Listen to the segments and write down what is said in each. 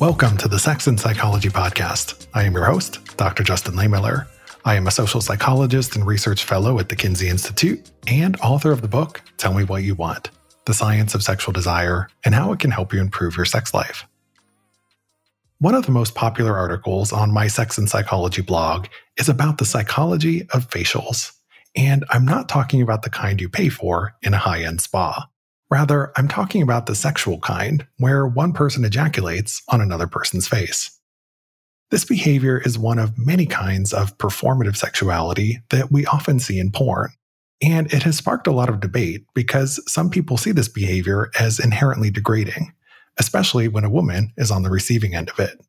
Welcome to the Sex and Psychology Podcast. I am your host, Dr. Justin Lehmiller. I am a social psychologist and research fellow at the Kinsey Institute and author of the book, Tell Me What You Want The Science of Sexual Desire and How It Can Help You Improve Your Sex Life. One of the most popular articles on my Sex and Psychology blog is about the psychology of facials. And I'm not talking about the kind you pay for in a high end spa. Rather, I'm talking about the sexual kind, where one person ejaculates on another person's face. This behavior is one of many kinds of performative sexuality that we often see in porn. And it has sparked a lot of debate because some people see this behavior as inherently degrading, especially when a woman is on the receiving end of it.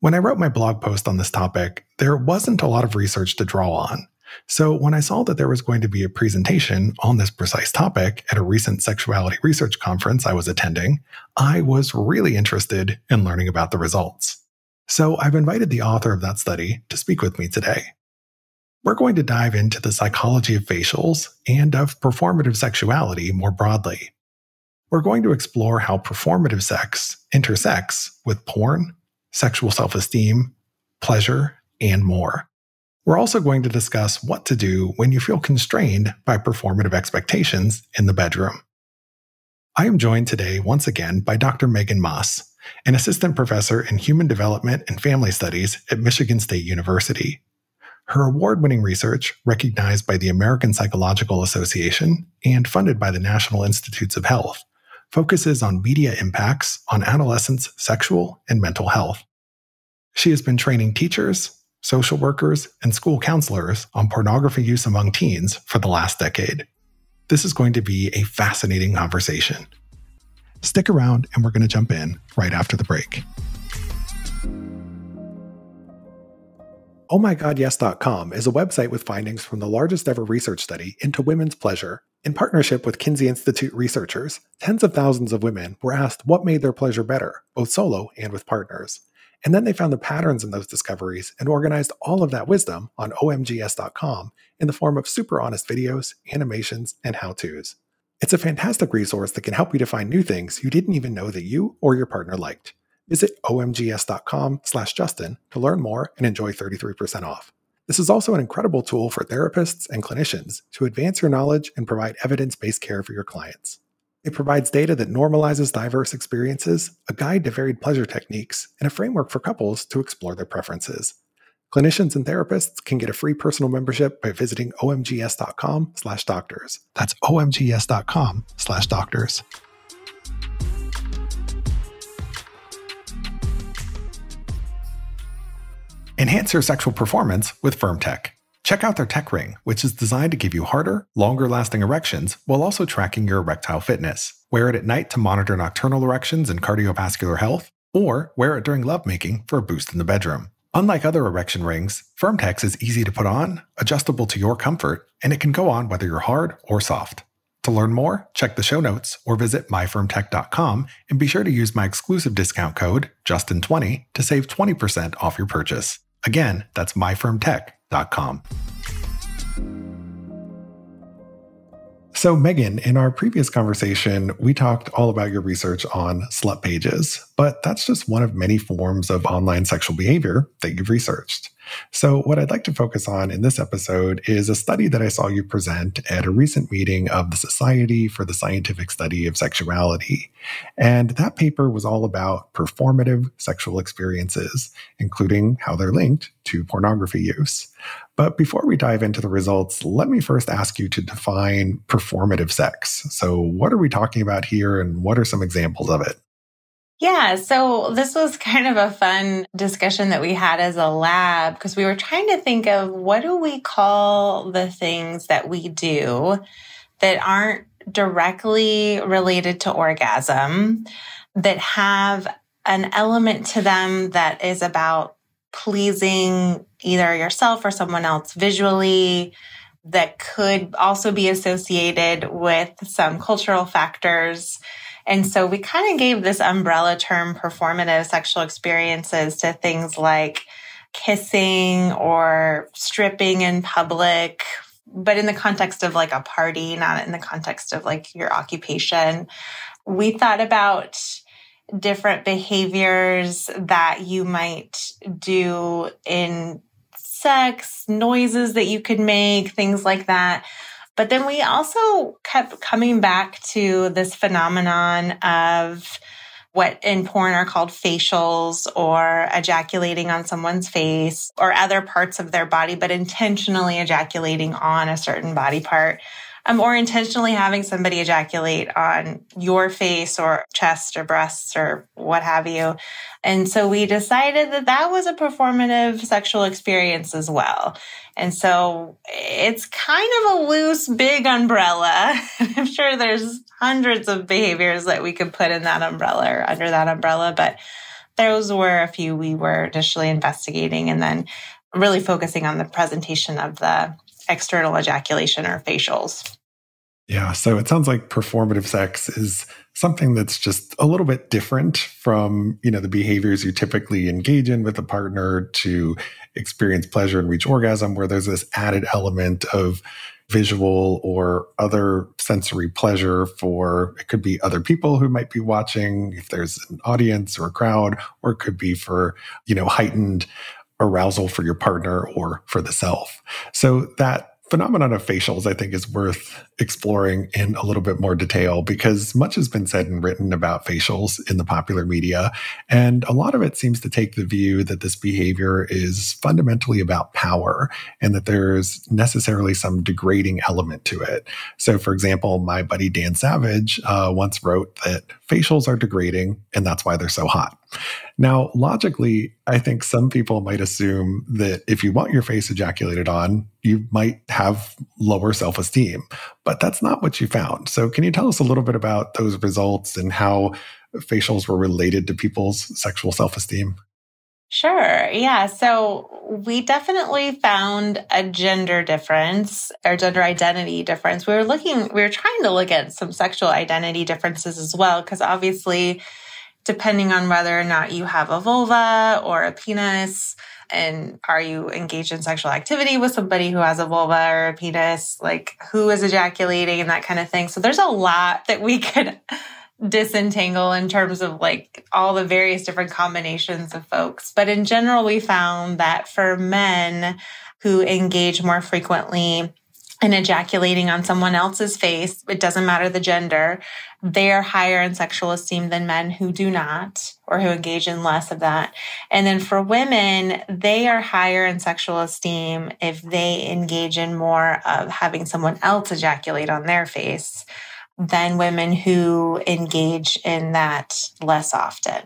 When I wrote my blog post on this topic, there wasn't a lot of research to draw on, so when I saw that there was going to be a presentation on this precise topic at a recent sexuality research conference I was attending, I was really interested in learning about the results. So I've invited the author of that study to speak with me today. We're going to dive into the psychology of facials and of performative sexuality more broadly. We're going to explore how performative sex intersects with porn, sexual self esteem, pleasure, and more. We're also going to discuss what to do when you feel constrained by performative expectations in the bedroom. I am joined today once again by Dr. Megan Maas, an assistant professor in human development and family studies at Michigan State University. Her award winning research, recognized by the American Psychological Association and funded by the National Institutes of Health, focuses on media impacts on adolescents' sexual and mental health. She has been training teachers, social workers, and school counselors on pornography use among teens for the last decade. This is going to be a fascinating conversation. Stick around, and we're going to jump in right after the break. OhMyGodYes.com is a website with findings from the largest ever research study into women's pleasure. In partnership with Kinsey Institute researchers, tens of thousands of women were asked what made their pleasure better, both solo and with partners. And then they found the patterns in those discoveries and organized all of that wisdom on omgyes.com in the form of super honest videos, animations, and how to's. It's a fantastic resource that can help you to find new things you didn't even know that you or your partner liked. Visit omgyes.com slash Justin to learn more and enjoy 33% off. This is also an incredible tool for therapists and clinicians to advance your knowledge and provide evidence based care for your clients. It provides data that normalizes diverse experiences, a guide to varied pleasure techniques, and a framework for couples to explore their preferences. Clinicians and therapists can get a free personal membership by visiting omgyes.com/doctors. That's omgyes.com/doctors. Enhance your sexual performance with FirmTech. Check out their Tech Ring, which is designed to give you harder, longer lasting erections while also tracking your erectile fitness. Wear it at night to monitor nocturnal erections and cardiovascular health, or wear it during lovemaking for a boost in the bedroom. Unlike other erection rings, FirmTech is easy to put on, adjustable to your comfort, and it can go on whether you're hard or soft. To learn more, check the show notes or visit myfirmtech.com and be sure to use my exclusive discount code, Justin20, to save 20% off your purchase. Again, that's myfirmtech.com so, Megan, in our previous conversation, we talked all about your research on slut pages, but that's just one of many forms of online sexual behavior that you've researched. So, what I'd like to focus on in this episode is a study that I saw you present at a recent meeting of the Society for the Scientific Study of Sexuality. And that paper was all about performative sexual experiences, including how they're linked to pornography use. But before we dive into the results, let me first ask you to define performative sex. So, what are we talking about here, and what are some examples of it? Yeah, so this was kind of a fun discussion that we had as a lab because we were trying to think of what do we call the things that we do that aren't directly related to orgasm, that have an element to them that is about pleasing either yourself or someone else visually, that could also be associated with some cultural factors and so we kind of gave this umbrella term performative sexual experiences to things like kissing or stripping in public, but in the context of like a party, not in the context of like your occupation. We thought about different behaviors that you might do in sex, noises that you could make, things like that. But then we also kept coming back to this phenomenon of what in porn are called facials or ejaculating on someone's face or other parts of their body, but intentionally ejaculating on a certain body part or intentionally having somebody ejaculate on your face or chest or breasts or what have you. And so we decided that that was a performative sexual experience as well. And so it's kind of a loose, big umbrella. I'm sure there's hundreds of behaviors that we could put in that umbrella or under that umbrella, but those were a few we were initially investigating and then really focusing on the presentation of the external ejaculation or facials. Yeah. So it sounds like performative sex is something that's just a little bit different from, you know, the behaviors you typically engage in with a partner to experience pleasure and reach orgasm, where there's this added element of visual or other sensory pleasure for it could be other people who might be watching if there's an audience or a crowd or it could be for you know heightened arousal for your partner or for the self so that phenomenon of facials, I think, is worth exploring in a little bit more detail because much has been said and written about facials in the popular media. And a lot of it seems to take the view that this behavior is fundamentally about power and that there's necessarily some degrading element to it. So, for example, my buddy Dan Savage uh, once wrote that facials are degrading and that's why they're so hot. Now, logically, I think some people might assume that if you want your face ejaculated on, you might have lower self esteem, but that's not what you found. So, can you tell us a little bit about those results and how facials were related to people's sexual self esteem? Sure. Yeah. So we definitely found a gender difference or gender identity difference. We were looking, we were trying to look at some sexual identity differences as well, because obviously depending on whether or not you have a vulva or a penis and are you engaged in sexual activity with somebody who has a vulva or a penis? Like who is ejaculating and that kind of thing? So there's a lot that we could disentangle in terms of like all the various different combinations of folks. But in general we found that for men who engage more frequently and ejaculating on someone else's face, it doesn't matter the gender, they're higher in sexual esteem than men who do not or who engage in less of that. And then for women, they are higher in sexual esteem if they engage in more of having someone else ejaculate on their face than women who engage in that less often.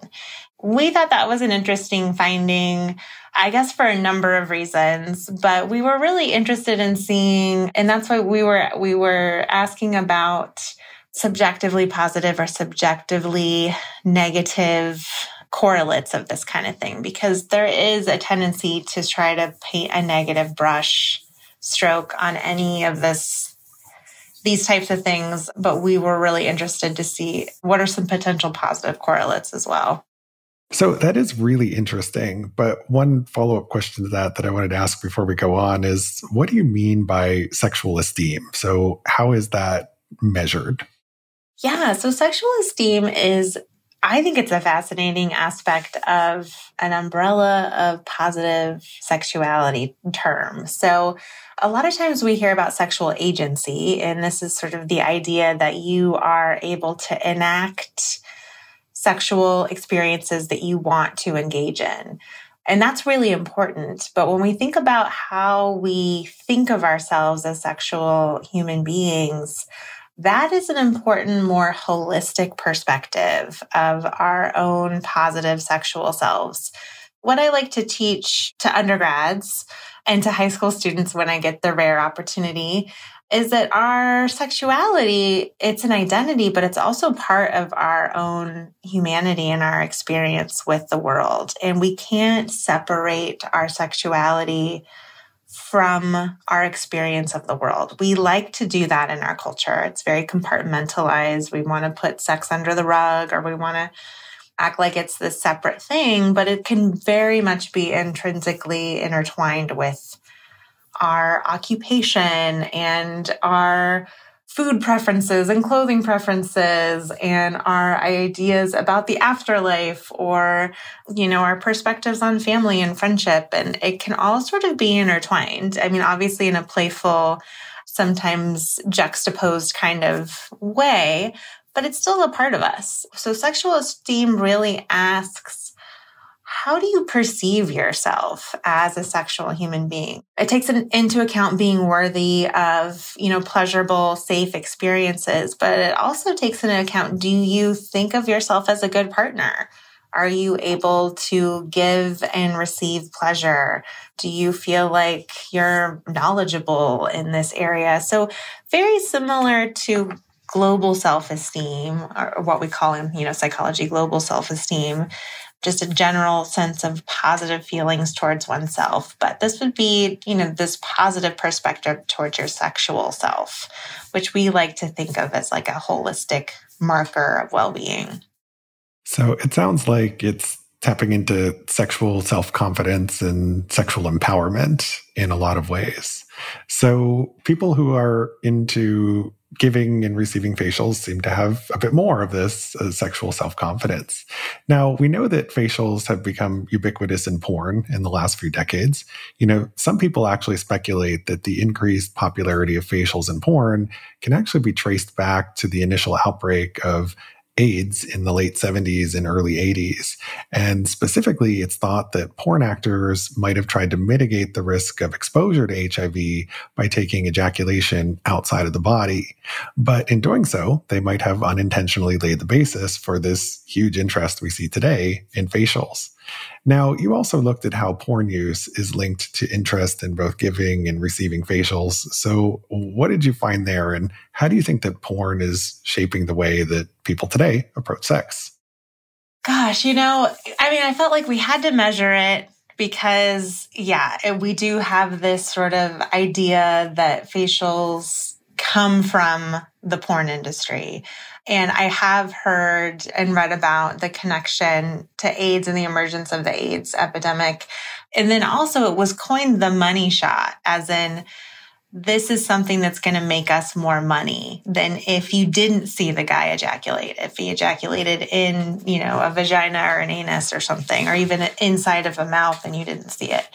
We thought that was an interesting finding. I guess for a number of reasons, but we were really interested in seeing, and that's why we were, we were asking about subjectively positive or subjectively negative correlates of this kind of thing, because there is a tendency to try to paint a negative brush stroke on any of this these types of things, but we were really interested to see what are some potential positive correlates as well. So that is really interesting. But one follow up question to that that I wanted to ask before we go on is what do you mean by sexual esteem? So, how is that measured? Yeah, so sexual esteem is, I think it's a fascinating aspect of an umbrella of positive sexuality term. So, a lot of times we hear about sexual agency, and this is sort of the idea that you are able to enact sexual experiences that you want to engage in. And that's really important. But when we think about how we think of ourselves as sexual human beings, that is an important, more holistic perspective of our own positive sexual selves. What I like to teach to undergrads and to high school students when I get the rare opportunity is that our sexuality, it's an identity, but it's also part of our own humanity and our experience with the world. And we can't separate our sexuality from our experience of the world. We like to do that in our culture. It's very compartmentalized. We want to put sex under the rug or we want to act like it's this separate thing, but it can very much be intrinsically intertwined with our occupation and our food preferences and clothing preferences and our ideas about the afterlife or, you know, our perspectives on family and friendship. And it can all sort of be intertwined. I mean, obviously in a playful, sometimes juxtaposed kind of way, but it's still a part of us. So sexual esteem really asks how do you perceive yourself as a sexual human being? It takes into account being worthy of, you know, pleasurable, safe experiences, but it also takes into account do you think of yourself as a good partner? Are you able to give and receive pleasure? Do you feel like you're knowledgeable in this area? So, very similar to global self esteem, or what we call in you know psychology global self esteem just a general sense of positive feelings towards oneself. But this would be, you know, this positive perspective towards your sexual self, which we like to think of as like a holistic marker of well being. So it sounds like it's tapping into sexual self confidence and sexual empowerment in a lot of ways. So people who are into giving and receiving facials seem to have a bit more of this uh, sexual self confidence. Now, we know that facials have become ubiquitous in porn in the last few decades. You know, some people actually speculate that the increased popularity of facials in porn can actually be traced back to the initial outbreak of AIDS in the late 70s and early 80s. And specifically, it's thought that porn actors might have tried to mitigate the risk of exposure to HIV by taking ejaculation outside of the body. But in doing so, they might have unintentionally laid the basis for this huge interest we see today in facials. Now, you also looked at how porn use is linked to interest in both giving and receiving facials. So, what did you find there? And how do you think that porn is shaping the way that people today approach sex? Gosh, you know, I mean, I felt like we had to measure it because, yeah, we do have this sort of idea that facials come from the porn industry. And I have heard and read about the connection to AIDS and the emergence of the AIDS epidemic. And then also it was coined the money shot, as in, this is something that's going to make us more money than if you didn't see the guy ejaculate. If he ejaculated in, you know, a vagina or an anus or something, or even inside of a mouth and you didn't see it.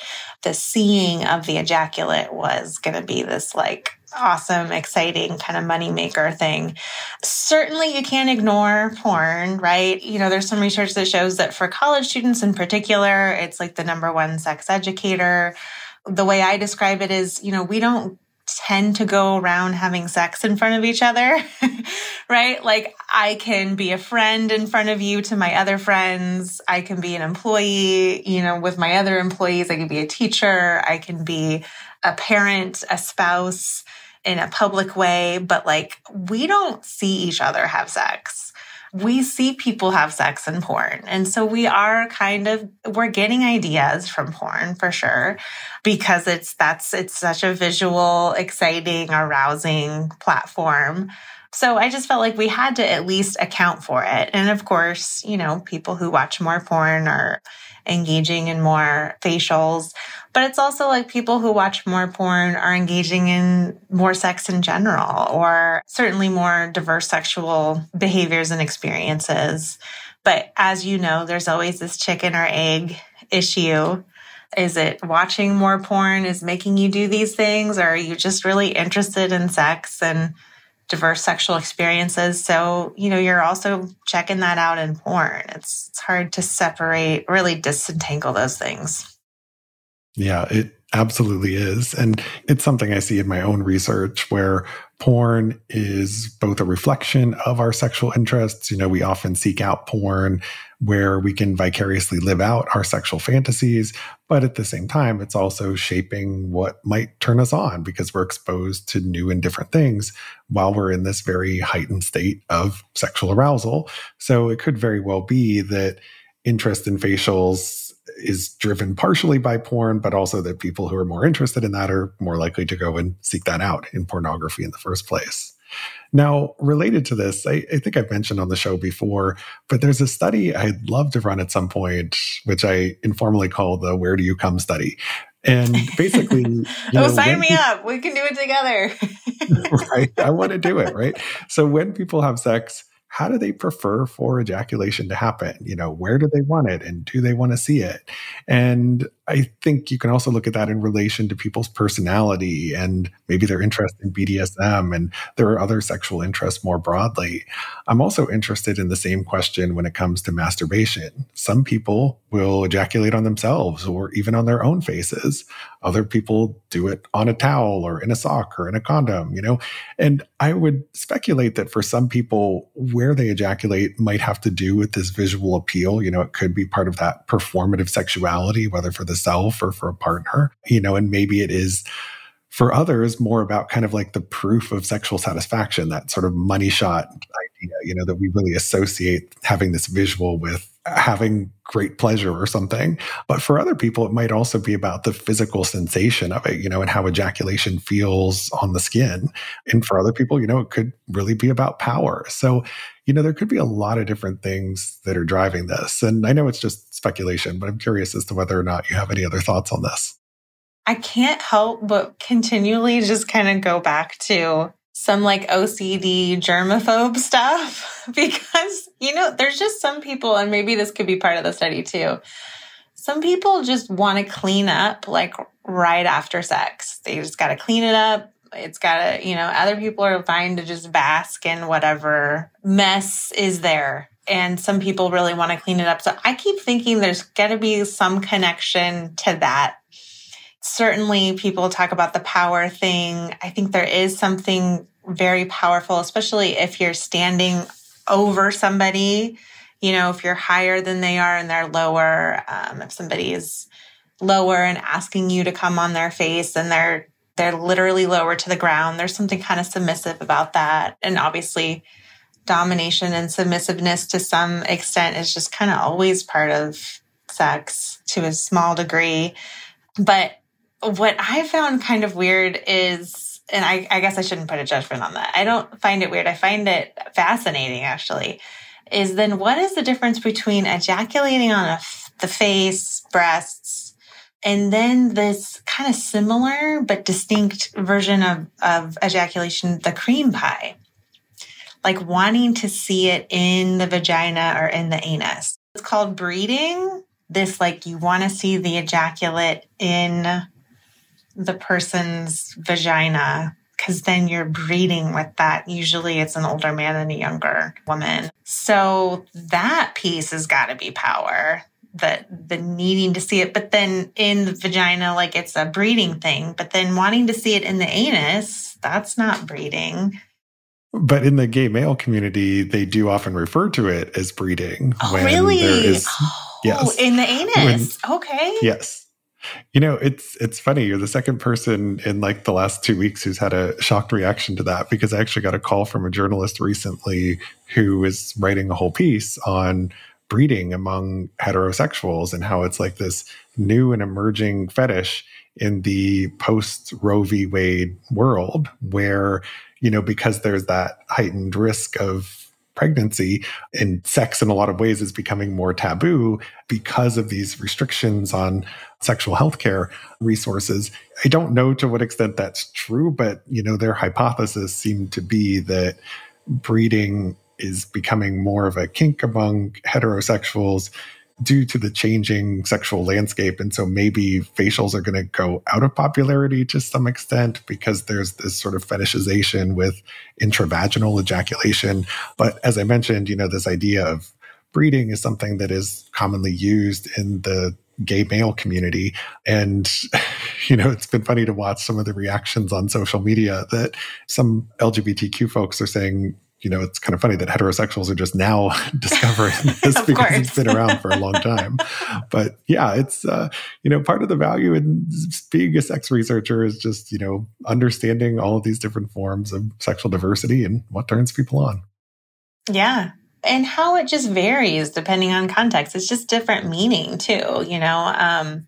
The seeing of the ejaculate was going to be this like awesome, exciting kind of moneymaker thing. Certainly, you can't ignore porn, right? You know, there's some research that shows that for college students in particular, it's like the number one sex educator. The way I describe it is, you know, we don't tend to go around having sex in front of each other, right? Like I can be a friend in front of you to my other friends. I can be an employee, you know, with my other employees. I can be a teacher. I can be a parent, a spouse in a public way, but like we don't see each other have sex. We see people have sex in porn. And so we are kind of, we're getting ideas from porn for sure, because it's, that's, it's such a visual, exciting, arousing platform. So I just felt like we had to at least account for it. And of course, you know, people who watch more porn are engaging in more facials. But it's also like people who watch more porn are engaging in more sex in general, or certainly more diverse sexual behaviors and experiences. But as you know, there's always this chicken or egg issue. Is it watching more porn is making you do these things, or are you just really interested in sex and diverse sexual experiences. So, you know, you're also checking that out in porn. It's, it's hard to separate, really disentangle those things. Yeah, it absolutely is. And it's something I see in my own research where porn is both a reflection of our sexual interests. You know, we often seek out porn where we can vicariously live out our sexual fantasies. But at the same time, it's also shaping what might turn us on because we're exposed to new and different things while we're in this very heightened state of sexual arousal. So it could very well be that interest in facials is driven partially by porn, but also that people who are more interested in that are more likely to go and seek that out in pornography in the first place. Now, related to this, I, I, think I've mentioned on the show before, but there's a study I'd love to run at some point, which I informally call the Where Do You Come study. And basically, you oh, know, sign me people, up. We can do it together. right. I want to do it. Right. So when people have sex, how do they prefer for ejaculation to happen? You know, where do they want it and do they want to see it? And I think you can also look at that in relation to people's personality and maybe their interest in BDSM and their other sexual interests more broadly. I'm also interested in the same question when it comes to masturbation. Some people will ejaculate on themselves or even on their own faces. Other people do it on a towel or in a sock or in a condom, you know? And I would speculate that for some people, where they ejaculate might have to do with this visual appeal. You know, it could be part of that performative sexuality, whether for the self or for a partner, you know, and maybe it is for others more about kind of like the proof of sexual satisfaction, that sort of money shot idea, you know, that we really associate having this visual with having great pleasure or something. But for other people, it might also be about the physical sensation of it, you know, and how ejaculation feels on the skin. And for other people, you know, it could really be about power. So, you know, there could be a lot of different things that are driving this. And I know it's just speculation, but I'm curious as to whether or not you have any other thoughts on this. I can't help but continually just kind of go back to some like OCD germaphobe stuff because, you know, there's just some people, and maybe this could be part of the study too. Some people just want to clean up like right after sex. They just got to clean it up. It's got to, you know, other people are fine to just bask in whatever mess is there. And some people really want to clean it up. So I keep thinking there's got to be some connection to that certainly people talk about the power thing. I think there is something very powerful, especially if you're standing over somebody. You know, if you're higher than they are and they're lower, um, if somebody is lower and asking you to come on their face and they're they're literally lower to the ground, there's something kind of submissive about that. And obviously, domination and submissiveness to some extent is just kind of always part of sex to a small degree. But what I found kind of weird is, and I, I, guess I shouldn't put a judgment on that. I don't find it weird. I find it fascinating, actually. Is then what is the difference between ejaculating on the face, breasts, and then this kind of similar but distinct version of, of ejaculation, the cream pie? Like wanting to see it in the vagina or in the anus. It's called breeding. This, like, you want to see the ejaculate in the person's vagina because then you're breeding with that. Usually it's an older man and a younger woman. So that piece has got to be power. The the needing to see it, but then in the vagina, like it's a breeding thing. But then wanting to see it in the anus, that's not breeding. But in the gay male community, they do often refer to it as breeding. Oh, really? oh, yes. In the anus. When, okay. Yes. You know, it's it's funny. You're the second person in like the last two weeks who's had a shocked reaction to that because I actually got a call from a journalist recently who is writing a whole piece on breeding among heterosexuals and how it's like this new and emerging fetish in the post Roe v. Wade world where, you know, because there's that heightened risk of pregnancy and sex in a lot of ways is becoming more taboo because of these restrictions on sexual health care resources. I don't know to what extent that's true, but you know, their hypothesis seemed to be that breeding is becoming more of a kink among heterosexuals due to the changing sexual landscape. And so maybe facials are going to go out of popularity to some extent because there's this sort of fetishization with intravaginal ejaculation. But as I mentioned, you know, this idea of breeding is something that is commonly used in the gay male community. And, you know, it's been funny to watch some of the reactions on social media that some LGBTQ folks are saying, you know, it's kind of funny that heterosexuals are just now discovering this because course. it's been around for a long time. but yeah, it's, uh, you know, part of the value in being a sex researcher is just, you know, understanding all of these different forms of sexual diversity and what turns people on. Yeah. And how it just varies depending on context. It's just different meaning too, you know. Um,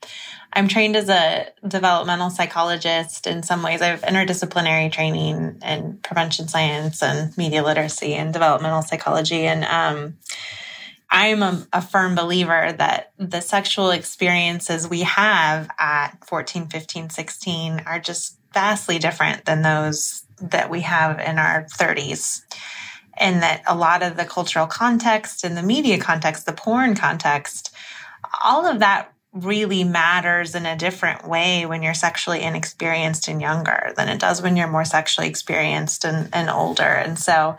I'm trained as a developmental psychologist. In some ways, I have interdisciplinary training in prevention science and media literacy and developmental psychology. And um, I'm a, a, firm believer that the sexual experiences we have at 14, 15, 16 are just vastly different than those that we have in our 30s. And that a lot of the cultural context and the media context, the porn context, all of that really matters in a different way when you're sexually inexperienced and younger than it does when you're more sexually experienced and, and older. And so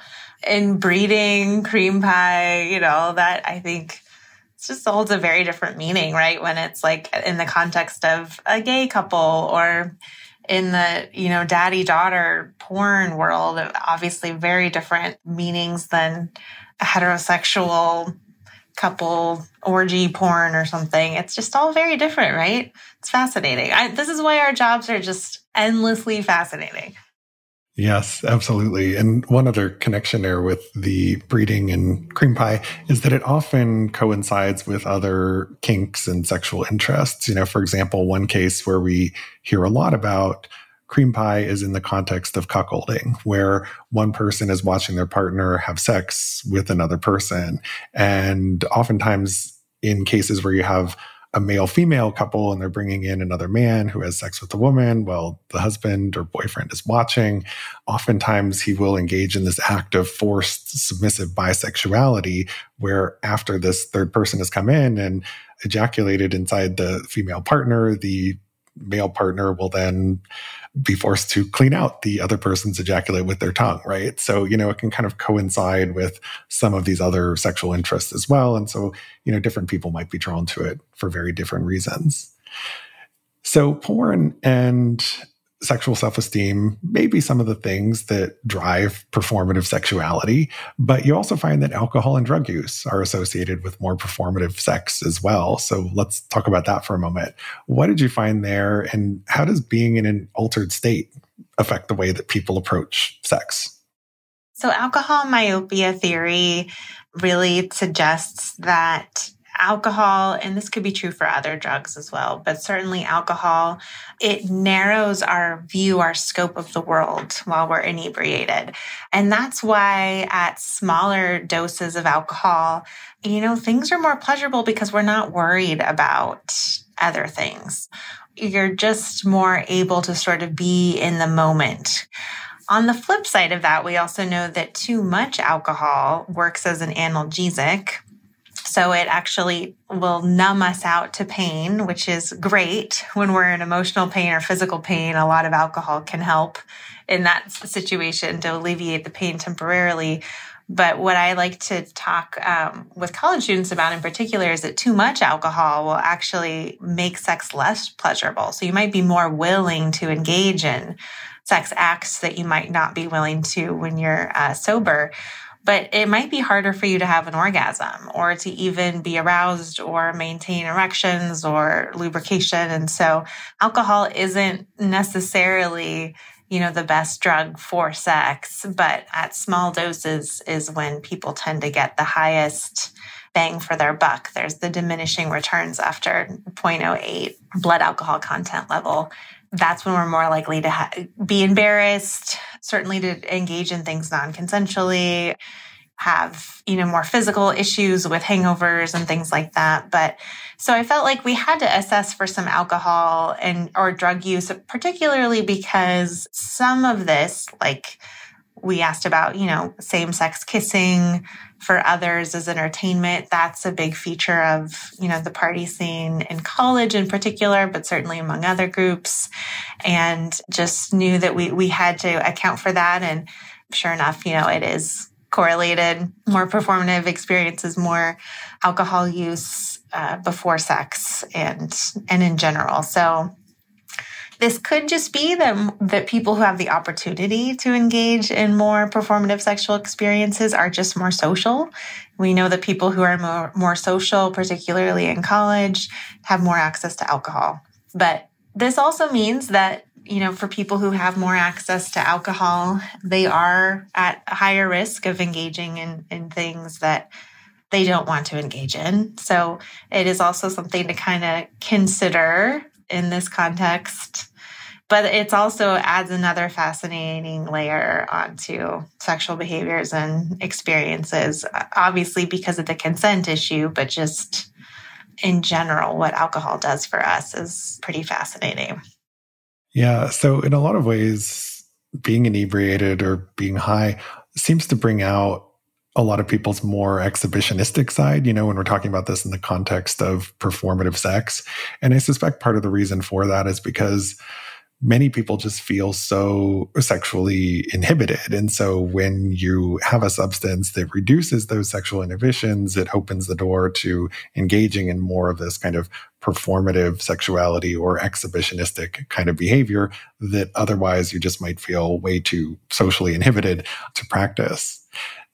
in breeding, cream pie, you know, that I think it just holds a very different meaning, right? When it's like in the context of a gay couple or in the, you know, daddy daughter porn world, obviously very different meanings than a heterosexual couple orgy porn or something. It's just all very different, right? It's fascinating. I, this is why our jobs are just endlessly fascinating. Yes, absolutely. And one other connection there with the breeding and cream pie is that it often coincides with other kinks and sexual interests. You know, for example, one case where we hear a lot about cream pie is in the context of cuckolding, where one person is watching their partner have sex with another person. And oftentimes, in cases where you have a male female couple and they're bringing in another man who has sex with a woman while the husband or boyfriend is watching. Oftentimes, he will engage in this act of forced submissive bisexuality, where after this third person has come in and ejaculated inside the female partner, the male partner will then be forced to clean out the other person's ejaculate with their tongue, right? So, you know, it can kind of coincide with some of these other sexual interests as well. And so, you know, different people might be drawn to it for very different reasons. So, porn and sexual self esteem may be some of the things that drive performative sexuality, but you also find that alcohol and drug use are associated with more performative sex as well. So let's talk about that for a moment. What did you find there, and how does being in an altered state affect the way that people approach sex? So, alcohol myopia theory really suggests that alcohol, and this could be true for other drugs as well, but certainly alcohol, it narrows our view, our scope of the world while we're inebriated. And that's why at smaller doses of alcohol, you know, things are more pleasurable because we're not worried about other things. You're just more able to sort of be in the moment. On the flip side of that, we also know that too much alcohol works as an analgesic, so it actually will numb us out to pain, which is great when we're in emotional pain or physical pain. A lot of alcohol can help in that situation to alleviate the pain temporarily. But what I like to talk um, with college students about in particular is that too much alcohol will actually make sex less pleasurable. So you might be more willing to engage in sex acts that you might not be willing to when you're uh, sober but it might be harder for you to have an orgasm or to even be aroused or maintain erections or lubrication. And so alcohol isn't necessarily you know the best drug for sex but at small doses is when people tend to get the highest bang for their buck there's the diminishing returns after 0.08 blood alcohol content level that's when we're more likely to ha- be embarrassed, certainly to engage in things non consensually, have, you know, more physical issues with hangovers and things like that. But so I felt like we had to assess for some alcohol and or drug use, particularly because some of this, like we asked about, you know, same sex kissing for others as entertainment. That's a big feature of, you know, the party scene in college in particular, but certainly among other groups. And just knew that we, we had to account for that. And sure enough, you know, it is correlated, more performative experiences, more alcohol use uh, before sex and, and in general. So this could just be that, that people who have the opportunity to engage in more performative sexual experiences are just more social. We know that people who are more, more social, particularly in college, have more access to alcohol. But this also means that you know, for people who have more access to alcohol, they are at higher risk of engaging in, in things that they don't want to engage in. So it is also something to kind of consider in this context but it's also adds another fascinating layer onto sexual behaviors and experiences obviously because of the consent issue but just in general what alcohol does for us is pretty fascinating yeah so in a lot of ways being inebriated or being high seems to bring out a lot of people's more exhibitionistic side, you know, when we're talking about this in the context of performative sex. And I suspect part of the reason for that is because many people just feel so sexually inhibited. And so when you have a substance that reduces those sexual inhibitions, it opens the door to engaging in more of this kind of performative sexuality or exhibitionistic kind of behavior that otherwise you just might feel way too socially inhibited to practice.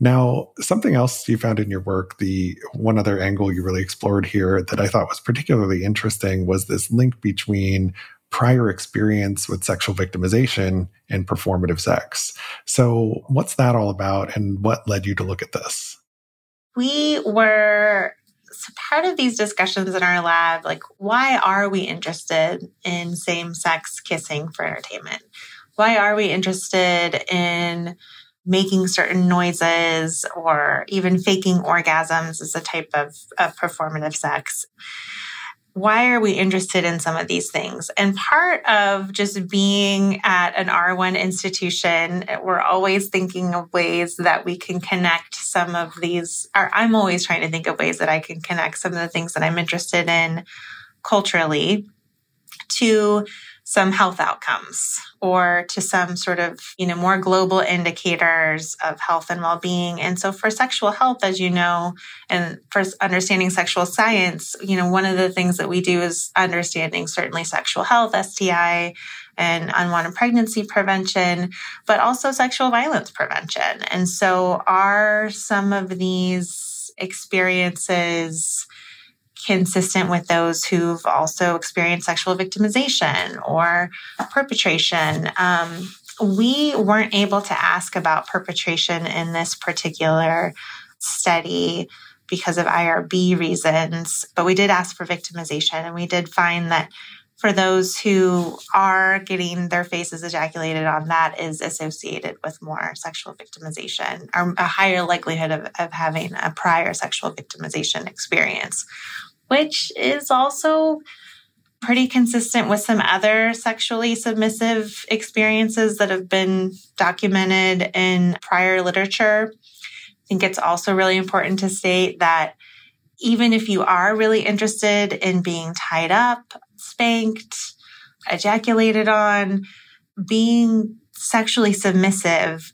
Now, something else you found in your work, the one other angle you really explored here that I thought was particularly interesting was this link between prior experience with sexual victimization and performative sex. So, what's that all about and what led you to look at this? We were so part of these discussions in our lab like why are we interested in same-sex kissing for entertainment? Why are we interested in making certain noises or even faking orgasms as a type of, of performative sex? Why are we interested in some of these things? And part of just being at an R1 institution, we're always thinking of ways that we can connect some of these, or I'm always trying to think of ways that I can connect some of the things that I'm interested in culturally to some health outcomes or to some sort of, you know, more global indicators of health and well-being. And so for sexual health, as you know, and for understanding sexual science, you know, one of the things that we do is understanding certainly sexual health, STI, and unwanted pregnancy prevention, but also sexual violence prevention. And so are some of these experiences consistent with those who've also experienced sexual victimization or perpetration. Um, we weren't able to ask about perpetration in this particular study because of IRB reasons, but we did ask for victimization and we did find that for those who are getting their faces ejaculated on, that is associated with more sexual victimization or a higher likelihood of, of having a prior sexual victimization experience which is also pretty consistent with some other sexually submissive experiences that have been documented in prior literature. I think it's also really important to state that even if you are really interested in being tied up, spanked, ejaculated on, being sexually submissive,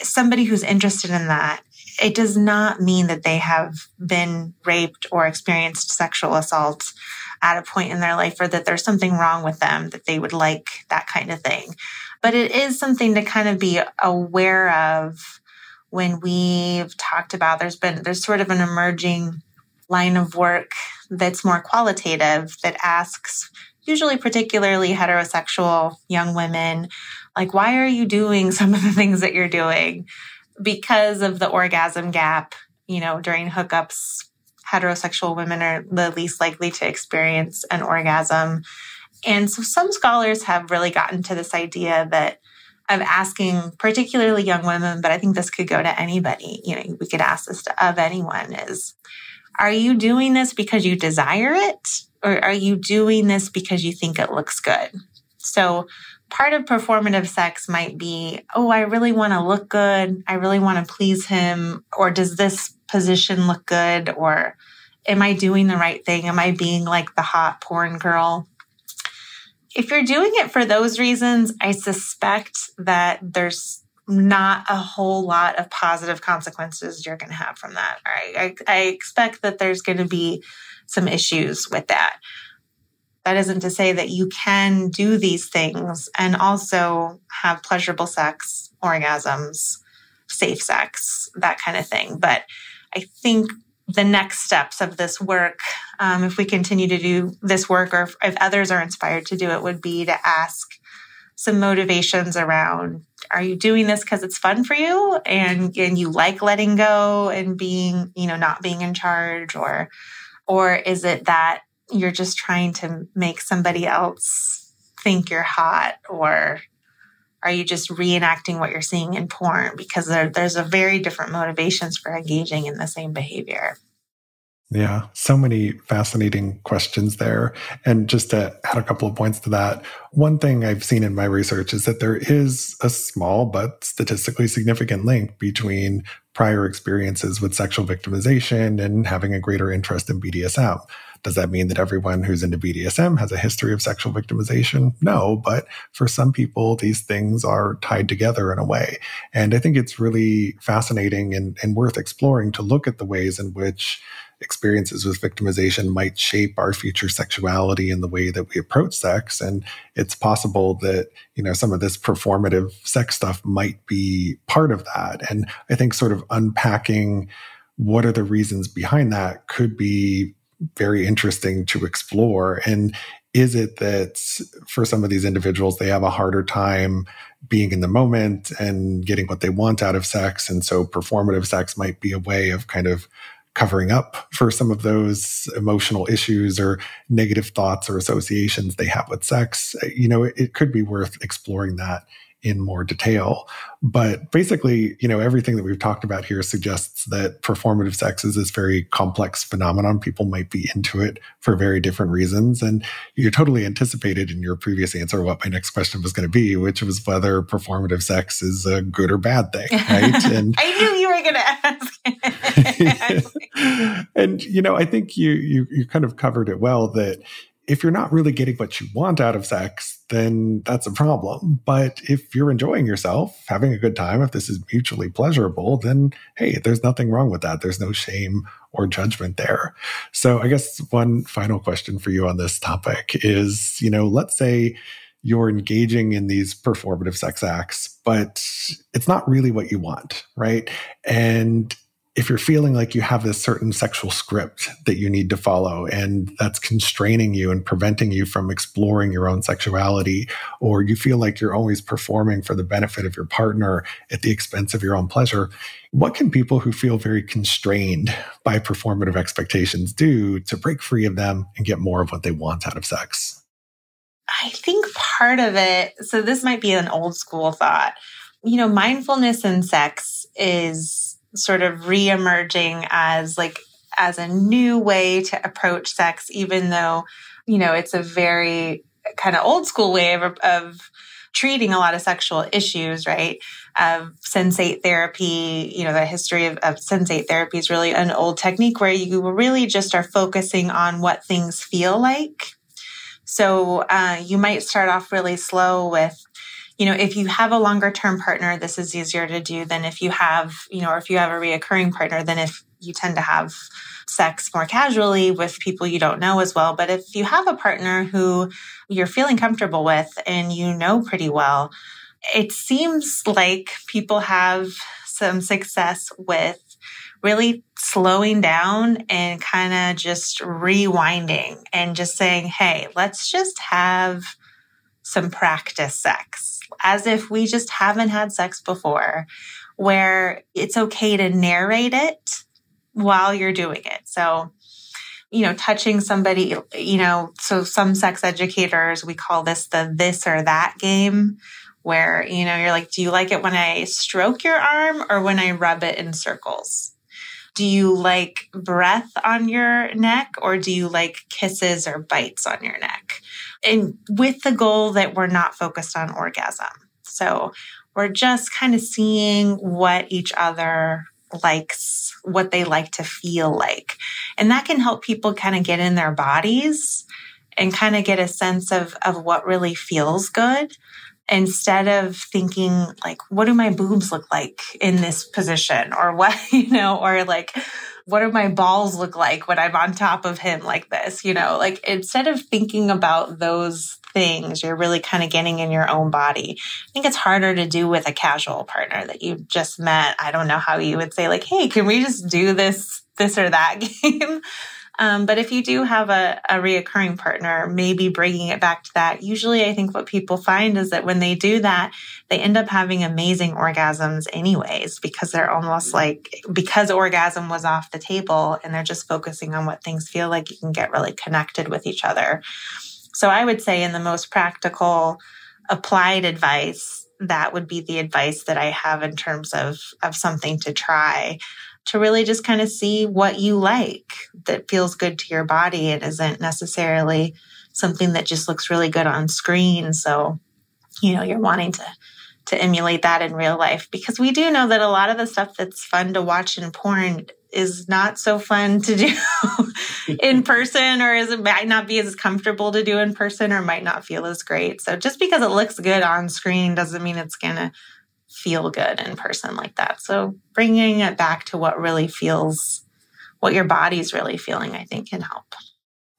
somebody who's interested in that it does not mean that they have been raped or experienced sexual assault at a point in their life or that there's something wrong with them that they would like that kind of thing. But it is something to kind of be aware of when we've talked about there's been there's sort of an emerging line of work that's more qualitative that asks usually particularly heterosexual young women like why are you doing some of the things that you're doing because of the orgasm gap, you know, during hookups, heterosexual women are the least likely to experience an orgasm. And so some scholars have really gotten to this idea that of asking particularly young women, but I think this could go to anybody, you know, we could ask this to, of anyone is, are you doing this because you desire it? Or are you doing this because you think it looks good? So part of performative sex might be, oh, I really want to look good. I really want to please him. Or does this position look good? Or am I doing the right thing? Am I being like the hot porn girl? If you're doing it for those reasons, I suspect that there's not a whole lot of positive consequences you're going to have from that. I, I expect that there's going to be some issues with that. That isn't to say that you can do these things and also have pleasurable sex, orgasms, safe sex, that kind of thing. But I think the next steps of this work, um, if we continue to do this work or if, if others are inspired to do it, would be to ask some motivations around are you doing this because it's fun for you and and you like letting go and being you know not being in charge or or is it that you're just trying to make somebody else think you're hot or are you just reenacting what you're seeing in porn? Because there, there's a very different motivations for engaging in the same behavior. Yeah, so many fascinating questions there. And just to add a couple of points to that, one thing I've seen in my research is that there is a small but statistically significant link between prior experiences with sexual victimization and having a greater interest in BDSM. Does that mean that everyone who's into BDSM has a history of sexual victimization? No, but for some people, these things are tied together in a way. And I think it's really fascinating and, and worth exploring to look at the ways in which experiences with victimization might shape our future sexuality and the way that we approach sex and it's possible that you know some of this performative sex stuff might be part of that and i think sort of unpacking what are the reasons behind that could be very interesting to explore. And is it that for some of these individuals, they have a harder time being in the moment and getting what they want out of sex? And so performative sex might be a way of kind of covering up for some of those emotional issues or negative thoughts or associations they have with sex. You know, it, it could be worth exploring that in more detail. But basically, you know, everything that we've talked about here suggests that performative sex is this very complex phenomenon. People might be into it for very different reasons. And you totally anticipated in your previous answer what my next question was going to be, which was whether performative sex is a good or bad thing, right? And I knew you were going to ask. and you know, I think you you you kind of covered it well that if you're not really getting what you want out of sex, then that's a problem. But if you're enjoying yourself, having a good time, if this is mutually pleasurable, then hey, there's nothing wrong with that. There's no shame or judgment there. So I guess one final question for you on this topic is, you know, let's say you're engaging in these performative sex acts, but it's not really what you want, right? And if you're feeling like you have this certain sexual script that you need to follow and that's constraining you and preventing you from exploring your own sexuality, or you feel like you're always performing for the benefit of your partner at the expense of your own pleasure, what can people who feel very constrained by performative expectations do to break free of them and get more of what they want out of sex? I think part of it, so this might be an old school thought. You know, mindfulness in sex is sort of reemerging as like as a new way to approach sex, even though, you know, it's a very kind of old school way of, of treating a lot of sexual issues, right? Of sensate therapy, you know, the history of, of, sensate therapy is really an old technique where you really just are focusing on what things feel like. So uh, you might start off really slow with you know, if you have a longer term partner, this is easier to do than if you have, you know, or if you have a reoccurring partner, then if you tend to have sex more casually with people you don't know as well. But if you have a partner who you're feeling comfortable with and you know pretty well, it seems like people have some success with really slowing down and kind of just rewinding and just saying, hey, let's just have some practice sex as if we just haven't had sex before, where it's okay to narrate it while you're doing it. So, you know, touching somebody, you know, so some sex educators, we call this the this or that game, where, you know, you're like, do you like it when I stroke your arm or when I rub it in circles? Do you like breath on your neck or do you like kisses or bites on your neck? And with the goal that we're not focused on orgasm. So we're just kind of seeing what each other likes, what they like to feel like. And that can help people kind of get in their bodies and kind of get a sense of, of what really feels good instead of thinking like what do my boobs look like in this position or what you know or like what do my balls look like when i'm on top of him like this you know? Like instead of thinking about those things you're really kind of getting in your own body. I think it's harder to do with a casual partner that you just met. I don't know how you would say like hey can we just do this this or that game um, but if you do have a, a reoccurring partner, maybe bringing it back to that. Usually, I think what people find is that when they do that, they end up having amazing orgasms, anyways, because they're almost like, because orgasm was off the table and they're just focusing on what things feel like, you can get really connected with each other. So I would say, in the most practical, applied advice, that would be the advice that I have in terms of, of something to try to really just kind of see what you like that feels good to your body and isn't necessarily something that just looks really good on screen. So, you know, you're wanting to to emulate that in real life because we do know that a lot of the stuff that's fun to watch in porn is not so fun to do in person or is it might not be as comfortable to do in person or might not feel as great. So just because it looks good on screen doesn't mean it's going to feel good in person like that. So bringing it back to what really feels what your body's really feeling I think can help.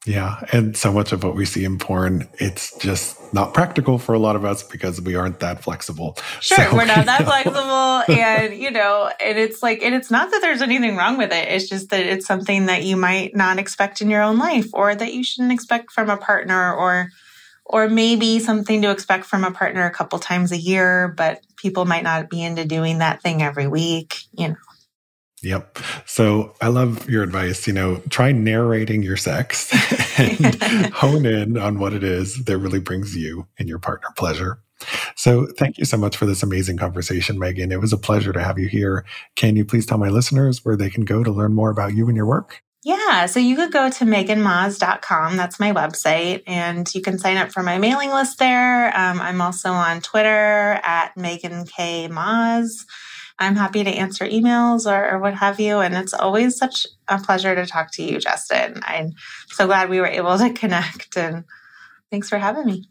Yeah. And so much of what we see in porn, it's just not practical for a lot of us because we aren't that flexible. Sure. So, we're not that know. flexible. And, you know, and it's like, and it's not that there's anything wrong with it. It's just that it's something that you might not expect in your own life or that you shouldn't expect from a partner or, or maybe something to expect from a partner a couple times a year, but people might not be into doing that thing every week, you know. Yep. So I love your advice. You know, try narrating your sex and hone in on what it is that really brings you and your partner pleasure. So thank you so much for this amazing conversation, Megan. It was a pleasure to have you here. Can you please tell my listeners where they can go to learn more about you and your work? Yeah, so you could go to meganmaas.com. That's my website. And you can sign up for my mailing list there. Um, I'm also on Twitter at Megan K. Maas. I'm happy to answer emails or, or, what have you. And it's always such a pleasure to talk to you, Justin. I'm so glad we were able to connect and thanks for having me.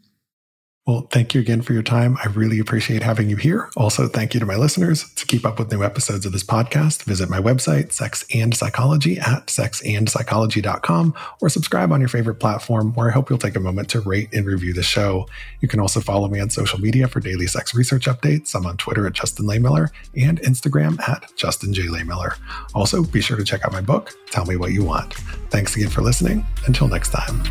Well, thank you again for your time. I really appreciate having you here. Also, thank you to my listeners. To keep up with new episodes of this podcast, visit my website, Sex and Psychology at sexandpsychology.com or subscribe on your favorite platform where I hope you'll take a moment to rate and review the show. You can also follow me on social media for daily sex research updates. I'm on Twitter at Justin Lehmiller and Instagram at Justin J. Lehmiller. Also, be sure to check out my book, Tell Me What You Want. Thanks again for listening. Until next time.